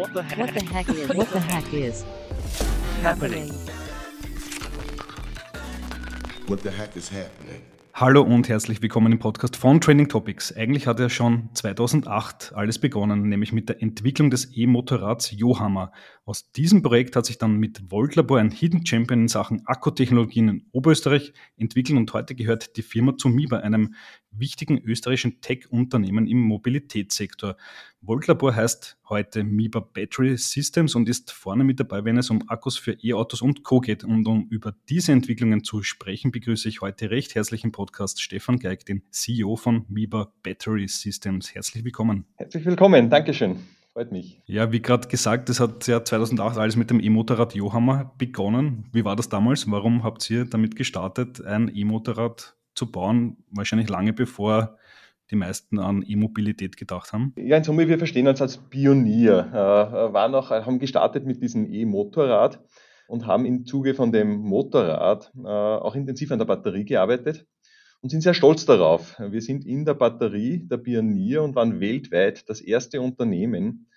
What the heck? What the heck is? What the heck is happening? What the heck is happening? Hallo und herzlich willkommen im Podcast von Training Topics. Eigentlich hat ja schon 2008 alles begonnen, nämlich mit der Entwicklung des E-Motorrads Johammer. Aus diesem Projekt hat sich dann mit Voltlabor ein Hidden Champion in Sachen Akkutechnologien in Oberösterreich entwickelt und heute gehört die Firma zu MIBA, einem wichtigen österreichischen Tech-Unternehmen im Mobilitätssektor. Voltlabor heißt heute MIBA Battery Systems und ist vorne mit dabei, wenn es um Akkus für E-Autos und Co. geht. Und um über diese Entwicklungen zu sprechen, begrüße ich heute recht herzlich im Podcast Stefan Geig, den CEO von MIBA Battery Systems. Herzlich willkommen. Herzlich willkommen, Dankeschön. Freut mich. Ja, wie gerade gesagt, das hat ja 2008 alles mit dem E-Motorrad Johammer begonnen. Wie war das damals? Warum habt ihr damit gestartet, ein E-Motorrad zu bauen? Wahrscheinlich lange bevor die meisten an E-Mobilität gedacht haben? Ja, in Summe, wir verstehen uns als Pionier. Äh, waren auch, haben gestartet mit diesem E-Motorrad und haben im Zuge von dem Motorrad äh, auch intensiv an der Batterie gearbeitet und sind sehr stolz darauf. Wir sind in der Batterie der Pionier und waren weltweit das erste Unternehmen,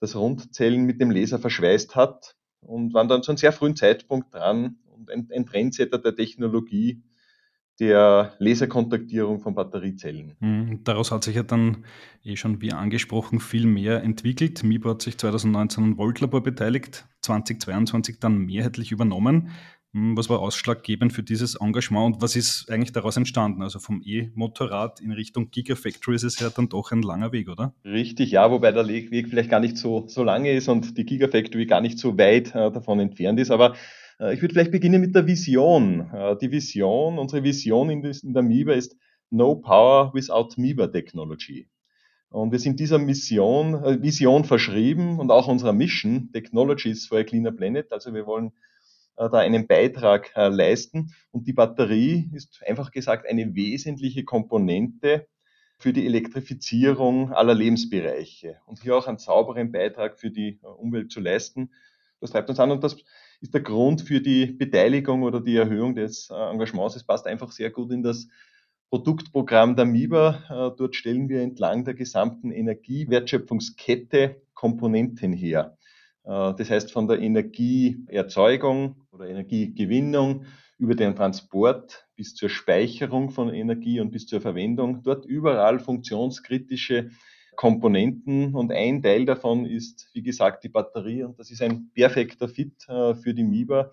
das Rundzellen mit dem Laser verschweißt hat und waren dann zu einem sehr frühen Zeitpunkt dran und ein, ein Trendsetter der Technologie der Laserkontaktierung von Batteriezellen. Mhm, daraus hat sich ja dann eh schon, wie angesprochen, viel mehr entwickelt. MIBA hat sich 2019 an Voltlabor beteiligt, 2022 dann mehrheitlich übernommen. Hm, was war ausschlaggebend für dieses Engagement und was ist eigentlich daraus entstanden? Also vom E-Motorrad in Richtung Gigafactory ist es ja dann doch ein langer Weg, oder? Richtig, ja, wobei der Weg vielleicht gar nicht so, so lange ist und die Gigafactory gar nicht so weit äh, davon entfernt ist. Aber ich würde vielleicht beginnen mit der Vision. Äh, die Vision, unsere Vision in, der MIBA ist No Power without MIBA Technology. Und wir sind dieser Mission, äh, Vision verschrieben und auch unserer Mission, Technologies for a Cleaner Planet. Also wir wollen äh, da einen Beitrag äh, leisten. Und die Batterie ist einfach gesagt eine wesentliche Komponente für die Elektrifizierung aller Lebensbereiche und hier auch einen sauberen Beitrag für die Umwelt zu leisten. Das treibt uns an und das ist der Grund für die Beteiligung oder die Erhöhung des Engagements. Es passt einfach sehr gut in das Produktprogramm der MIBA. Dort stellen wir entlang der gesamten Energiewertschöpfungskette Komponenten her. Äh, das heißt, von der Energieerzeugung oder Energiegewinnung über den Transport bis zur Speicherung von Energie und bis zur Verwendung. Dort überall funktionskritische Komponenten und ein Teil davon ist, wie gesagt, die Batterie und das ist ein perfekter Fit äh, für die MIBA,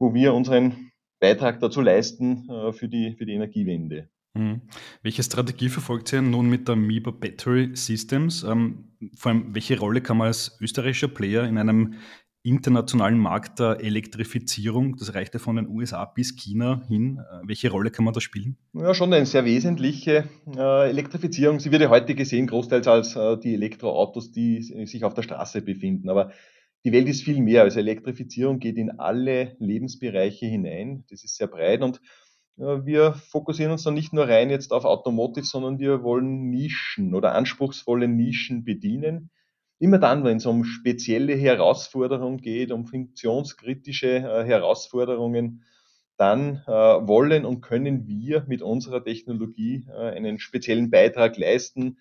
wo wir unseren Beitrag dazu leisten äh, für die, für die Energiewende. Mhm. Welche Strategie verfolgt ihr nun mit der MIBA Battery Systems? Ähm, vor allem, welche Rolle kann man als österreichischer Player in einem internationalen Markt der Elektrifizierung, das reicht ja von den USA bis China hin, äh, welche Rolle kann man da spielen? Ja, schon eine sehr wesentliche äh, Elektrifizierung. Sie wird ja heute gesehen großteils als äh, die Elektroautos, die sich auf der Straße befinden. Aber die Welt ist viel mehr. Also Elektrifizierung geht in alle Lebensbereiche hinein. Das ist sehr breit und wir fokussieren uns dann nicht nur rein jetzt auf Automotive, sondern wir wollen Nischen oder anspruchsvolle Nischen bedienen. Immer dann, wenn es um spezielle Herausforderungen geht, um funktionskritische äh, Herausforderungen, dann äh, wollen und können wir mit unserer Technologie äh, einen speziellen Beitrag leisten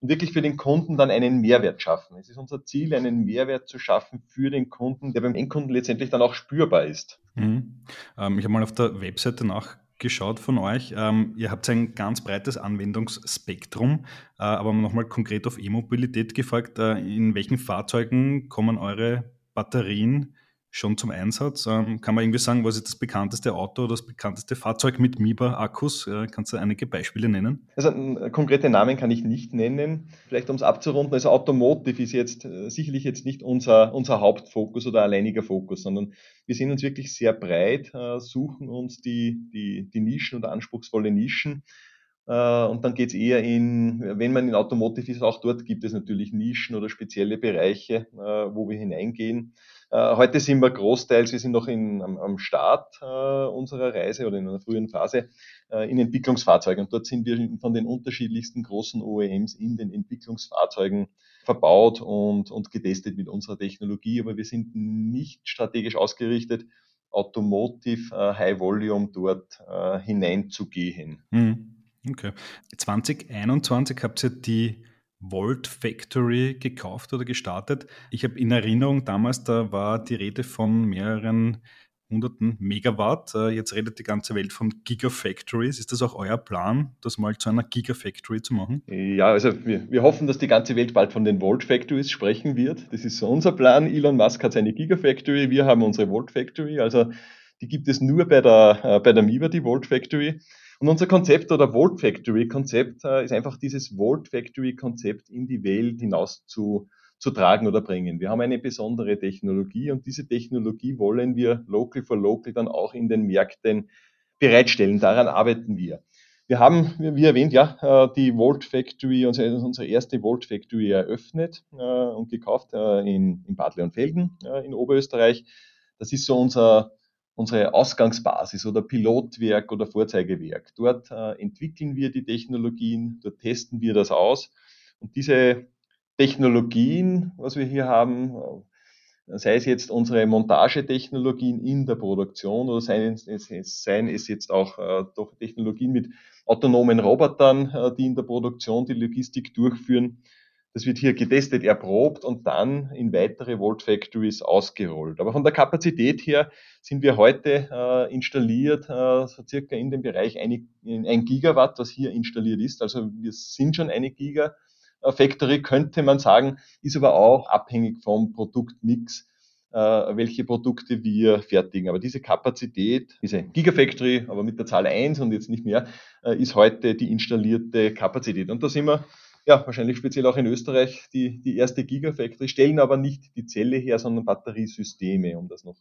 und wirklich für den Kunden dann einen Mehrwert schaffen. Es ist unser Ziel, einen Mehrwert zu schaffen für den Kunden, der beim Endkunden letztendlich dann auch spürbar ist. Mhm. Ähm, ich habe mal auf der Webseite nach geschaut von euch. Ähm, ihr habt ein ganz breites Anwendungsspektrum, äh, aber nochmal konkret auf E-Mobilität gefragt, äh, in welchen Fahrzeugen kommen eure Batterien schon zum Einsatz. Ähm, kann man irgendwie sagen, was ist das bekannteste Auto oder das bekannteste Fahrzeug mit MIBA-Akkus? Äh, kannst du einige Beispiele nennen? Also konkrete Namen kann ich nicht nennen. Vielleicht um es abzurunden, also Automotive ist jetzt äh, sicherlich jetzt nicht unser, unser Hauptfokus oder alleiniger Fokus, sondern wir sehen uns wirklich sehr breit, äh, suchen uns die, die, die Nischen oder anspruchsvolle Nischen. Äh, und dann geht es eher in, wenn man in Automotive ist, auch dort gibt es natürlich Nischen oder spezielle Bereiche, äh, wo wir hineingehen. Äh, heute sind wir großteils, wir sind noch in, am, am Start äh, unserer Reise oder in einer frühen Phase äh, in Entwicklungsfahrzeugen. Und dort sind wir von den unterschiedlichsten großen OEMs in den Entwicklungsfahrzeugen verbaut und, und getestet mit unserer Technologie. Aber wir sind nicht strategisch ausgerichtet, Automotive äh, High Volume dort äh, hineinzugehen. Mhm. Okay. 2021 habt ihr die Volt Factory gekauft oder gestartet. Ich habe in Erinnerung damals, da war die Rede von mehreren hunderten Megawatt. Äh, jetzt redet die ganze Welt von Gigafactories. Ist das auch euer Plan, das mal zu einer Gigafactory zu machen? Ja, also wir, wir hoffen, dass die ganze Welt bald von den Volt Factories sprechen wird. Das ist so unser Plan. Elon Musk hat seine Gigafactory, wir haben unsere Volt Factory. Also die gibt es nur bei der, äh, bei der MIBA, die Volt Factory. Und unser Konzept oder Volt Factory Konzept äh, ist einfach dieses Volt Factory Konzept in die Welt hinaus zu, zu tragen oder bringen. Wir haben eine besondere Technologie und diese Technologie wollen wir local for local dann auch in den Märkten bereitstellen. Daran arbeiten wir. Wir haben, wie erwähnt, ja, äh, die Volt Factory, unsere, unsere erste Volt Factory eröffnet äh, und gekauft äh, in, in Bad Leonfelden in Oberösterreich. Das ist so unser unsere Ausgangsbasis oder Pilotwerk oder Vorzeigewerk. Dort äh, entwickeln wir die Technologien, dort testen wir das aus. Und diese Technologien, was wir hier haben, äh, sei es jetzt unsere Montagetechnologien in der Produktion oder seien es, seien es jetzt auch äh, Technologien mit autonomen Robotern, äh, die in der Produktion die Logistik durchführen, das wird hier getestet, erprobt und dann in weitere Volt Factories ausgerollt. Aber von der Kapazität her sind wir heute äh, installiert, äh, so circa in dem Bereich eine, ein Gigawatt, was hier installiert ist. Also wir sind schon eine Gigafactory, könnte man sagen, ist aber auch abhängig vom Produktmix, äh, welche Produkte wir fertigen. Aber diese Kapazität, diese Gigafactory, aber mit der Zahl 1 und jetzt nicht mehr, äh, ist heute die installierte Kapazität. Und da sind wir ja, wahrscheinlich speziell auch in Österreich die, die erste Gigafactory, stellen aber nicht die Zelle her, sondern Batteriesysteme, um das noch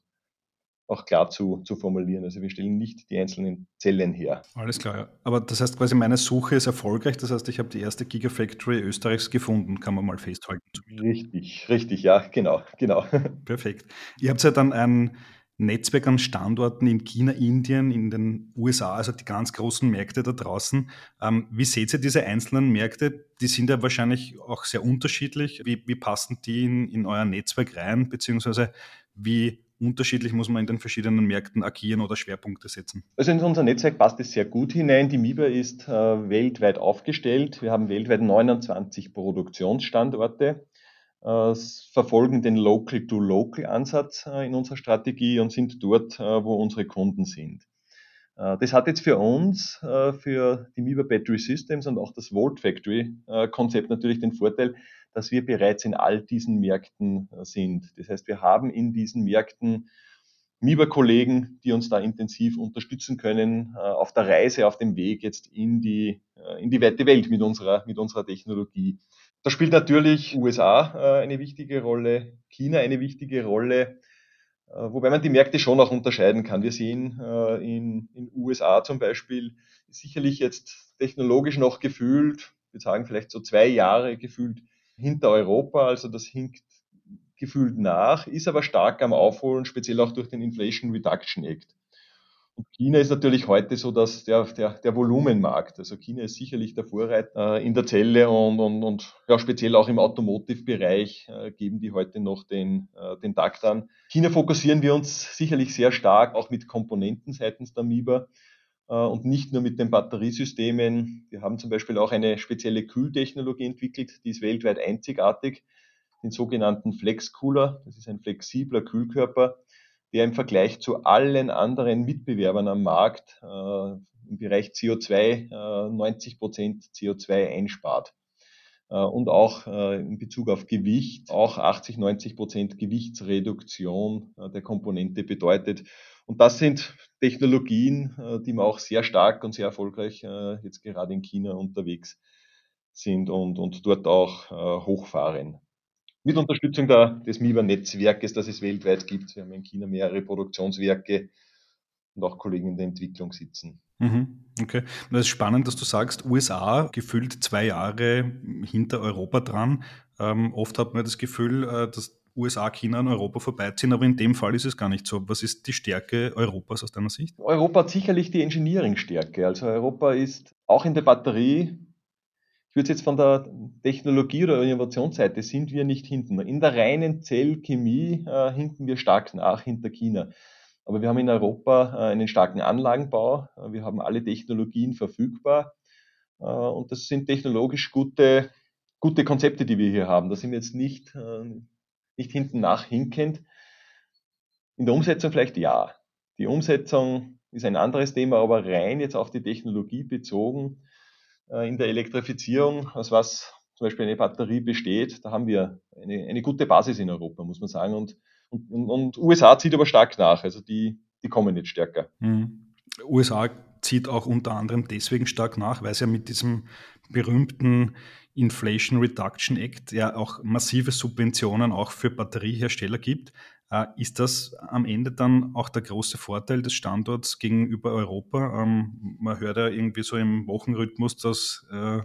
auch klar zu, zu formulieren. Also wir stellen nicht die einzelnen Zellen her. Alles klar, ja. Aber das heißt quasi, meine Suche ist erfolgreich. Das heißt, ich habe die erste Gigafactory Österreichs gefunden, kann man mal festhalten. Richtig, richtig, ja, genau, genau. Perfekt. Ihr habt ja dann ein Netzwerk an Standorten in China, Indien, in den USA, also die ganz großen Märkte da draußen. Ähm, wie seht ihr diese einzelnen Märkte? Die sind ja wahrscheinlich auch sehr unterschiedlich. Wie, wie passen die in, in euer Netzwerk rein, beziehungsweise wie unterschiedlich muss man in den verschiedenen Märkten agieren oder Schwerpunkte setzen? Also in unser Netzwerk passt es sehr gut hinein. Die MIBA ist äh, weltweit aufgestellt. Wir haben weltweit 29 Produktionsstandorte verfolgen den Local-to-Local-Ansatz äh, in unserer Strategie und sind dort, äh, wo unsere Kunden sind. Das hat jetzt für uns, für die MIBA Battery Systems und auch das Volt Factory Konzept natürlich den Vorteil, dass wir bereits in all diesen Märkten sind. Das heißt, wir haben in diesen Märkten MIBA-Kollegen, die uns da intensiv unterstützen können auf der Reise, auf dem Weg jetzt in die, in die weite Welt mit unserer, mit unserer Technologie. Da spielt natürlich USA äh, eine wichtige Rolle, China eine wichtige Rolle, äh, wobei man die Märkte schon auch unterscheiden kann. Wir sehen äh, in den USA zum Beispiel sicherlich jetzt technologisch noch gefühlt, wir sagen vielleicht so zwei Jahre gefühlt hinter Europa, also das hinkt gefühlt nach, ist aber stark am Aufholen, speziell auch durch den Inflation Reduction Act. Und China ist natürlich heute so dass der, der, der Volumenmarkt. Also China ist sicherlich der Vorreiter in der Zelle und, und, und ja, speziell auch im Automotive-Bereich äh, geben die heute noch den, äh, den Takt an. China fokussieren wir uns sicherlich sehr stark, auch mit Komponenten seitens der MIBA äh, und nicht nur mit den Batteriesystemen. Wir haben zum Beispiel auch eine spezielle Kühltechnologie entwickelt, die ist weltweit einzigartig, den sogenannten Flex Cooler. Das ist ein flexibler Kühlkörper, der im Vergleich zu allen anderen Mitbewerbern am Markt äh, im Bereich CO2 äh, 90 Prozent CO2 einspart. Äh, und auch äh, in Bezug auf Gewicht auch 80, 90 Prozent Gewichtsreduktion äh, der Komponente bedeutet. Und das sind Technologien, äh, die man auch sehr stark und sehr erfolgreich äh, jetzt gerade in China unterwegs sind und, und dort auch äh, hochfahren mit Unterstützung der, des MIBA-Netzwerkes, das es weltweit gibt. Wir haben in China mehrere Produktionswerke und auch Kollegen in der Entwicklung sitzen. Mhm, okay. Das ist spannend, dass du sagst, USA gefühlt zwei Jahre hinter Europa dran. Ähm, oft hat man das Gefühl, äh, dass USA, China an Europa vorbeiziehen, aber in dem Fall ist es gar nicht so. Was ist die Stärke Europas aus deiner Sicht? Europa hat sicherlich die Engineering-Stärke. Also Europa ist auch in der Batterie würde jetzt von der Technologie- oder Innovationsseite sind wir nicht hinten. In der reinen Zellchemie äh, hinken wir stark nach hinter China. Aber wir haben in Europa äh, einen starken Anlagenbau. Äh, wir haben alle Technologien verfügbar. Äh, und das sind technologisch gute gute Konzepte, die wir hier haben. Da sind wir jetzt nicht, äh, nicht hinten nach hinkend. In der Umsetzung vielleicht ja. Die Umsetzung ist ein anderes Thema, aber rein jetzt auf die Technologie bezogen, in der Elektrifizierung, aus was zum Beispiel eine Batterie besteht, da haben wir eine, eine gute Basis in Europa, muss man sagen. Und, und, und USA zieht aber stark nach. Also die, die kommen jetzt stärker. Mhm. USA zieht auch unter anderem deswegen stark nach, weil es ja mit diesem berühmten Inflation Reduction Act ja auch massive Subventionen auch für Batteriehersteller gibt. Äh, ist das am Ende dann auch der große Vorteil des Standorts gegenüber Europa? Ähm, man hört ja irgendwie so im Wochenrhythmus, dass äh,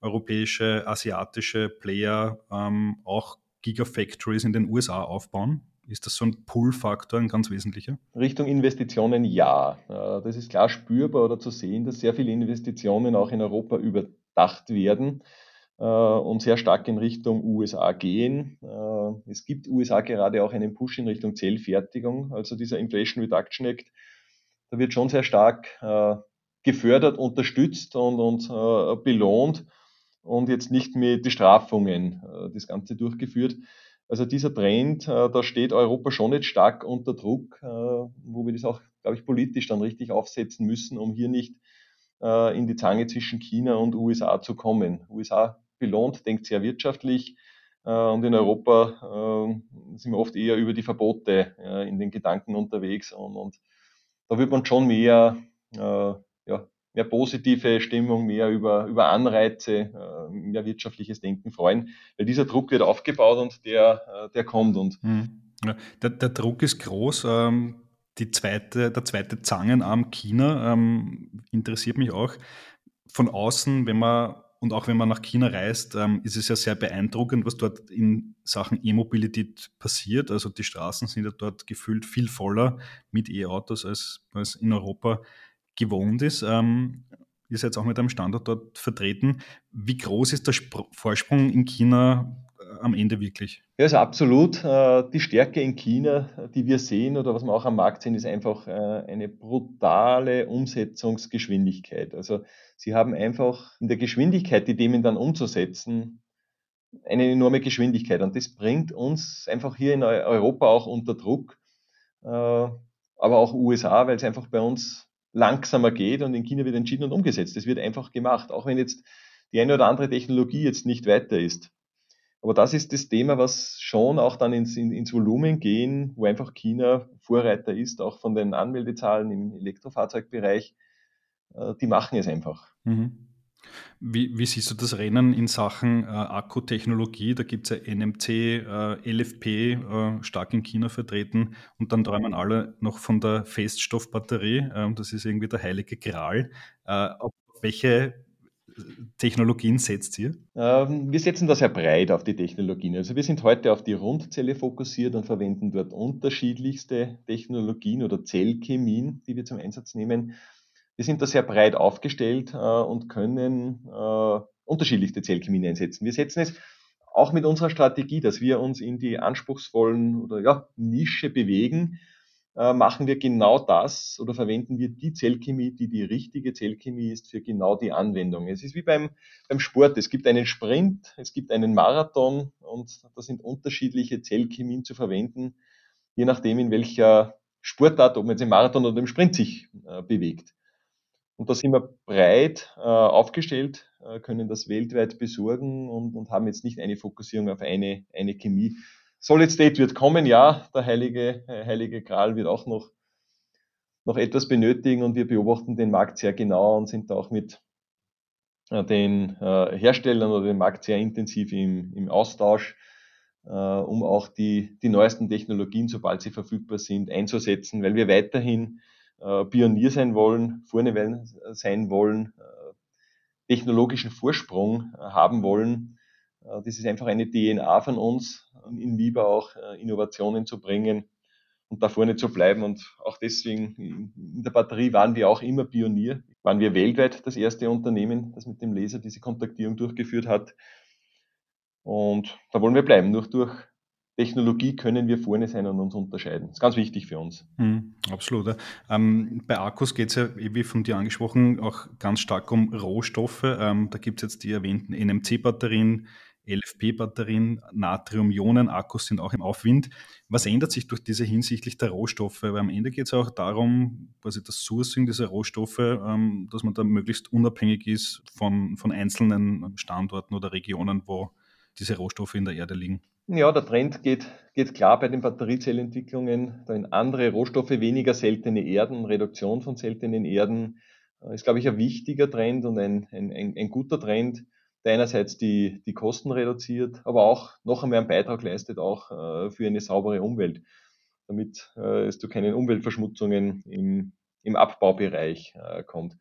europäische, asiatische Player ähm, auch Gigafactories in den USA aufbauen. Ist das so ein Pull-Faktor, ein ganz wesentlicher? Richtung Investitionen ja. Äh, das ist klar spürbar oder zu sehen, dass sehr viele Investitionen auch in Europa überdacht werden und sehr stark in Richtung USA gehen. Äh, es gibt USA gerade auch einen Push in Richtung Zellfertigung, also dieser Inflation Reduction Act. Da wird schon sehr stark gefördert, unterstützt und, und belohnt und jetzt nicht mit Bestrafungen das Ganze durchgeführt. Also dieser Trend, äh, da steht Europa schon jetzt stark unter Druck, äh, wo wir das auch, glaube ich, politisch dann richtig aufsetzen müssen, um hier nicht äh, in die Zange zwischen China und USA zu kommen. USA belohnt, denkt sehr wirtschaftlich und in Europa sind wir oft eher über die Verbote in den Gedanken unterwegs und, und da wird man schon mehr ja, mehr positive Stimmung, mehr über, über Anreize, äh, mehr wirtschaftliches Denken freuen, weil dieser Druck wird aufgebaut und der, äh, der kommt. Und mhm. der, der, Druck ist groß. Ähm, die zweite, der zweite Zangenarm China ähm, interessiert mich auch. Von außen, wenn man und auch wenn man nach China reist, ähm, ist es ja sehr beeindruckend, was dort in Sachen E-Mobilität passiert. Also die Straßen sind ja dort gefühlt viel voller mit E-Autos als, als in Europa gewohnt ist. Ähm, ihr seid auch mit einem Standort dort vertreten. Wie groß ist der Spr Vorsprung in China am Ende wirklich? Ja, also absolut. Äh, die Stärke in China, die wir sehen oder was wir auch am Markt sehen, ist einfach äh, eine brutale Umsetzungsgeschwindigkeit. Also sie haben einfach in der Geschwindigkeit, die Themen dann umzusetzen, eine enorme Geschwindigkeit. Und das bringt uns einfach hier in Europa auch unter Druck, aber auch USA, weil es einfach bei uns langsamer geht und in China wird entschieden und umgesetzt. Das wird einfach gemacht, auch wenn jetzt die eine oder andere Technologie jetzt nicht weiter ist. Aber das ist das Thema, was schon auch dann ins, ins Volumen gehen, wo einfach China Vorreiter ist, auch von den Anmeldezahlen im Elektrofahrzeugbereich. Äh, die machen es einfach. Mhm. Wie, wie, siehst du das Rennen in Sachen äh, Akkutechnologie? Da gibt es ja NMC, äh, LFP, äh, stark in China vertreten und dann träumen alle noch von der Feststoffbatterie. Ähm, das ist irgendwie der heilige Gral. Äh, auf welche Technologien setzt ihr? Ähm, wir setzen da sehr breit auf die Technologien. Also wir sind heute auf die Rundzelle fokussiert und verwenden dort unterschiedlichste Technologien oder Zellchemien, die wir zum Einsatz nehmen. Wir sind da sehr breit aufgestellt äh, und können äh, unterschiedlichste Zellchemien einsetzen. Wir setzen es auch mit unserer Strategie, dass wir uns in die anspruchsvollen oder ja, Nische bewegen, äh, machen wir genau das oder verwenden wir die Zellchemie, die die richtige Zellchemie ist für genau die Anwendung. Es ist wie beim, beim Sport. Es gibt einen Sprint, es gibt einen Marathon und da sind unterschiedliche Zellchemien zu verwenden, je nachdem in welcher Sportart, ob man jetzt im Marathon oder im Sprint sich äh, bewegt. Und da sind wir breit äh, aufgestellt, äh, können das weltweit besorgen und, und, haben jetzt nicht eine Fokussierung auf eine, eine Chemie. Solid State wird kommen, ja, der heilige, äh, heilige Gral wird auch noch, noch etwas benötigen und wir beobachten den Markt sehr genau und sind auch mit äh, den äh, Herstellern oder dem Markt sehr intensiv im, im Austausch, um auch die, die neuesten Technologien, sobald sie verfügbar sind, einzusetzen, weil wir weiterhin Pionier sein wollen, vorne sein wollen, technologischen Vorsprung haben wollen. Äh, das ist einfach eine DNA von uns, in Viva auch äh, Innovationen zu bringen und da vorne zu bleiben. Und auch deswegen in der Batterie waren wir auch immer Pionier. Waren wir weltweit das erste Unternehmen, das mit dem Laser diese Kontaktierung durchgeführt hat. Und da wollen wir bleiben, nur durch Technologie können wir vorne sein und uns unterscheiden. Das ist ganz wichtig für uns. Mhm, absolut. Ähm, bei Akkus geht es ja, wie von dir angesprochen, auch ganz stark um Rohstoffe. Ähm, da gibt es jetzt die erwähnten NMC-Batterien, LFP-Batterien, Natrium-Ionen-Akkus sind auch im Aufwind. Was ändert sich durch diese hinsichtlich der Rohstoffe? Weil am Ende geht es auch darum, quasi das Sourcing dieser Rohstoffe, ähm, dass man da möglichst unabhängig ist von, von einzelnen Standorten oder Regionen, wo diese Rohstoffe in der Erde liegen. Ja, der Trend geht, geht klar bei den Batteriezellentwicklungen in andere Rohstoffe, weniger seltene Erden, Reduktion von seltenen Erden äh, ist, glaube ich, ein wichtiger Trend und ein, ein, ein, ein guter Trend, der einerseits die, die Kosten reduziert, aber auch noch einmal einen Beitrag leistet, auch äh, für eine saubere Umwelt, damit äh, es zu keinen Umweltverschmutzungen im, im Abbaubereich äh, kommt.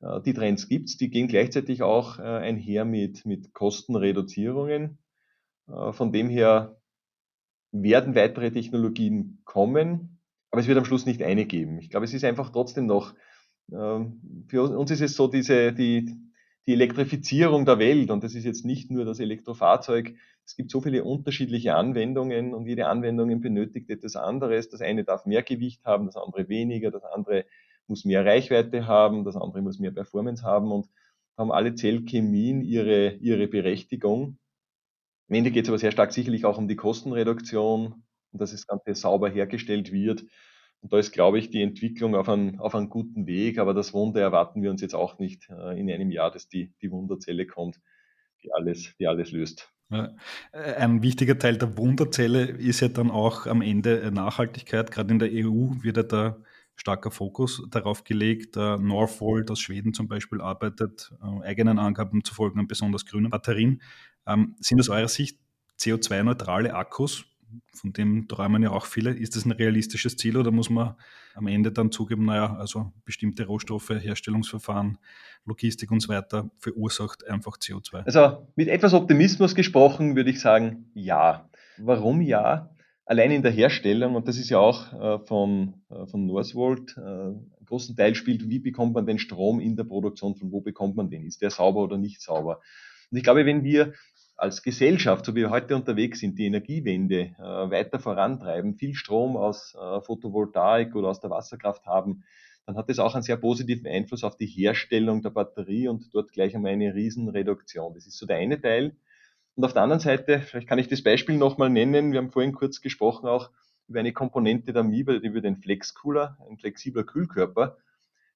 Äh, die Trends gibt's, die gehen gleichzeitig auch äh, einher mit, mit Kostenreduzierungen. Äh, von dem her werden weitere Technologien kommen, aber es wird am Schluss nicht eine geben. Ich glaube, es ist einfach trotzdem noch, ähm, für uns ist es so, diese, die, die Elektrifizierung der Welt, und das ist jetzt nicht nur das Elektrofahrzeug, es gibt so viele unterschiedliche Anwendungen und jede Anwendung benötigt etwas anderes. Das eine darf mehr Gewicht haben, das andere weniger, das andere muss mehr Reichweite haben, das andere muss mehr Performance haben und haben alle Zellchemien ihre, ihre Berechtigung. Am Ende geht es aber sehr stark sicherlich auch um die Kostenreduktion und dass das Ganze sauber hergestellt wird. Und da ist, glaube ich, die Entwicklung auf einem, auf einem guten Weg, aber das Wunder erwarten wir uns jetzt auch nicht äh, in einem Jahr, dass die, die Wunderzelle kommt, die alles, die alles löst. Äh, ein wichtiger Teil der Wunderzelle ist ja dann auch am Ende Nachhaltigkeit. Gerade in der EU wird ja da starker Fokus darauf gelegt. Northvolt aus Schweden zum Beispiel arbeitet äh, eigenen Angaben zu folgen an besonders grünen Batterien. Ähm, sind aus eurer Sicht CO2-neutrale Akkus, von dem träumen ja auch viele, ist das ein realistisches Ziel oder muss man am Ende dann zugeben, naja, also bestimmte Rohstoffe, Herstellungsverfahren, Logistik und so weiter verursacht einfach CO2? Also mit etwas Optimismus gesprochen würde ich sagen, ja. Warum ja? Allein in der Herstellung, und das ist ja auch äh, von, äh, von Northvolt, äh, einen großen Teil spielt, wie bekommt man den Strom in der Produktion, von wo bekommt man den? Ist der sauber oder nicht sauber? Und ich glaube, wenn wir als Gesellschaft, so wie wir heute unterwegs sind, die Energiewende äh, weiter vorantreiben, viel Strom aus äh, Photovoltaik oder aus der Wasserkraft haben, dann hat das auch einen sehr positiven Einfluss auf die Herstellung der Batterie und dort gleich einmal eine Riesenreduktion. Das ist so der eine Teil. Und auf der anderen Seite, vielleicht kann ich das Beispiel nochmal nennen, wir haben vorhin kurz gesprochen auch über eine Komponente der MIBA, über den Flexcooler, ein flexibler Kühlkörper.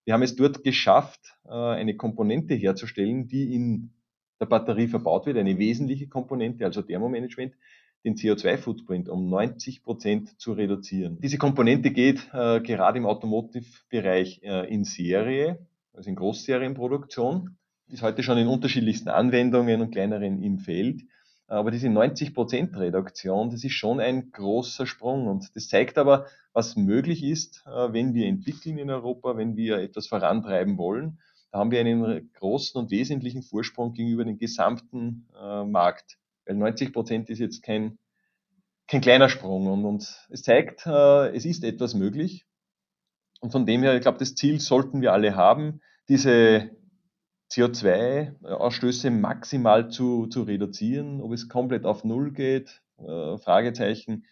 Wir haben es dort geschafft, äh, eine Komponente herzustellen, die in der Batterie verbaut wird, eine wesentliche Komponente, also Thermomanagement, den CO2-Footprint um 90 Prozent zu reduzieren. Diese Komponente geht äh, gerade im Automotive-Bereich äh, in Serie, also in Großserienproduktion, ist heute schon in unterschiedlichsten Anwendungen und kleineren im Feld. Aber diese 90 Prozent Reduktion, das ist schon ein großer Sprung und das zeigt aber, was möglich ist, äh, wenn wir entwickeln in Europa, wenn wir etwas vorantreiben wollen da haben wir einen großen und wesentlichen Vorsprung gegenüber dem gesamten äh, Markt. Weil 90 Prozent ist jetzt kein, kein kleiner Sprung und, und es zeigt, äh, es ist etwas möglich. Und von dem her, ich glaube, das Ziel sollten wir alle haben, diese CO2-Ausstöße maximal zu, zu reduzieren. Ob es komplett auf Null geht, äh, Fragezeichen.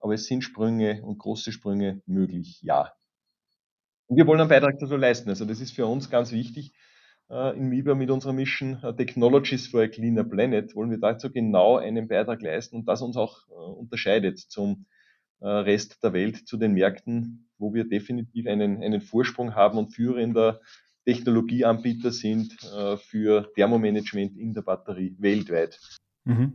Aber es sind Sprünge und große Sprünge möglich, ja. Und wir wollen einen Beitrag dazu leisten. Also das ist für uns ganz wichtig. Äh, in MIBA mit unserer Mission uh, Technologies for a Cleaner Planet wollen wir dazu genau einen Beitrag leisten und das uns auch äh, unterscheidet zum äh, Rest der Welt, zu den Märkten, wo wir definitiv einen, einen Vorsprung haben und führender Technologieanbieter sind äh, für Thermomanagement in der Batterie weltweit. Mhm.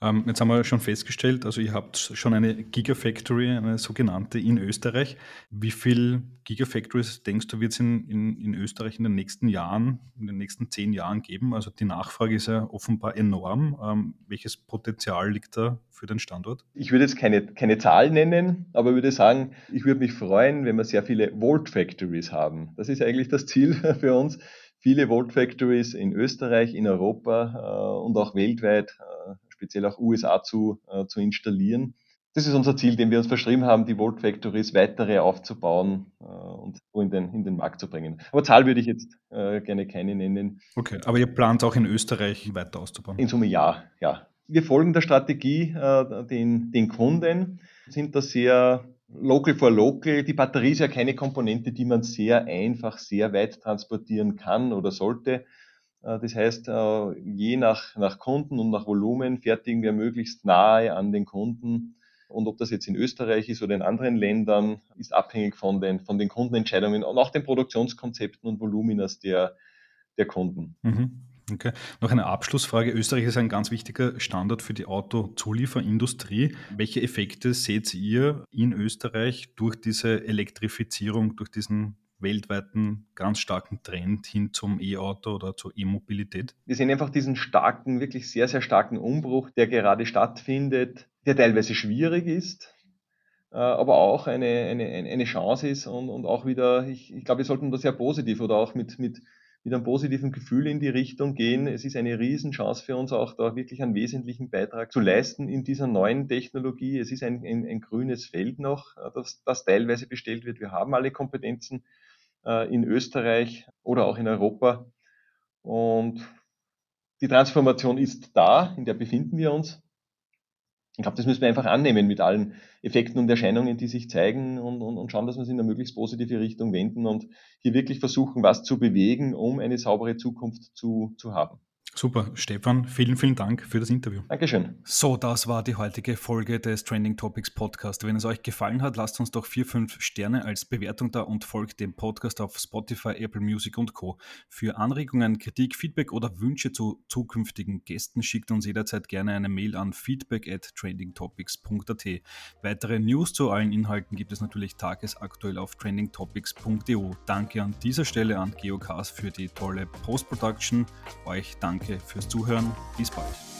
Ähm, jetzt haben wir schon festgestellt, also ihr habt schon eine Gigafactory, eine sogenannte in Österreich. Wie viel Gigafactories denkst du, wird es in, in, in, Österreich in den nächsten Jahren, in den nächsten zehn Jahren geben? Also die Nachfrage ist ja offenbar enorm. Ähm, welches Potenzial liegt da für den Standort? Ich würde jetzt keine, keine Zahl nennen, aber würde sagen, ich würde mich freuen, wenn wir sehr viele Volt Factories haben. Das ist eigentlich das Ziel für uns viele Volt Factories in Österreich, in Europa äh, und auch weltweit, äh, speziell auch USA zu, äh, zu installieren. Das ist unser Ziel, dem wir uns verschrieben haben, die Volt Factories weitere aufzubauen und so in den, in den Markt zu bringen. Aber Zahl würde ich jetzt gerne keine nennen. Okay, aber ihr plant auch in Österreich weiter auszubauen? In Summe ja, ja. wir folgen der Strategie den, den Kunden, sind da sehr local for local. Die Batterie ist ja keine Komponente, die man sehr einfach, sehr weit transportieren kann oder sollte. Äh, das heißt, äh, je nach, nach Kunden und nach Volumen fertigen wir möglichst nahe an den Kunden. Und ob das jetzt in Österreich ist oder in anderen Ländern, ist abhängig von den, von den Kundenentscheidungen und auch den Produktionskonzepten und Voluminas der, der Kunden. Mhm. Okay. Noch eine Abschlussfrage. Österreich ist ein ganz wichtiger Standort für die Autozulieferindustrie. Welche Effekte seht ihr in Österreich durch diese Elektrifizierung, durch diesen weltweiten ganz starken Trend hin zum E-Auto oder zur E-Mobilität? Wir sehen einfach diesen starken, wirklich sehr, sehr starken Umbruch, der gerade stattfindet, der teilweise schwierig ist, äh, aber auch eine, eine, eine Chance ist und, und auch wieder, ich, ich glaube, wir sollten da sehr positiv oder auch mit, mit, mit einem positiven Gefühl in die Richtung gehen. Es ist eine Riesenchance für uns auch da wirklich einen wesentlichen Beitrag zu leisten in dieser neuen Technologie. Es ist ein, ein, ein grünes Feld noch, äh, das, das teilweise bestellt wird. Wir haben alle Kompetenzen äh, in Österreich oder auch in Europa. Und die Transformation ist da, in der befinden wir uns. Ich glaube, das müssen wir einfach annehmen mit allen Effekten und Erscheinungen, die sich zeigen und, und, und schauen, dass wir es in eine möglichst positive Richtung wenden und hier wirklich versuchen, was zu bewegen, um eine saubere Zukunft zu, zu haben. Super, Stefan, vielen, vielen Dank für das Interview. Dankeschön. So, das war die heutige Folge des Trending Topics Podcast. Wenn es euch gefallen hat, lasst uns doch vier, fünf Sterne als Bewertung da und folgt dem Podcast auf Spotify, Apple Music und Co. Für Anregungen, Kritik, Feedback oder Wünsche zu zukünftigen Gästen schickt uns jederzeit gerne eine Mail an feedback at trendingtopics.at. Weitere News zu allen Inhalten gibt es natürlich tagesaktuell auf trendingtopics.eu. Danke an dieser Stelle an Geocast für die tolle Post-Production. Euch danke Danke fürs Zuhören. Bis bald.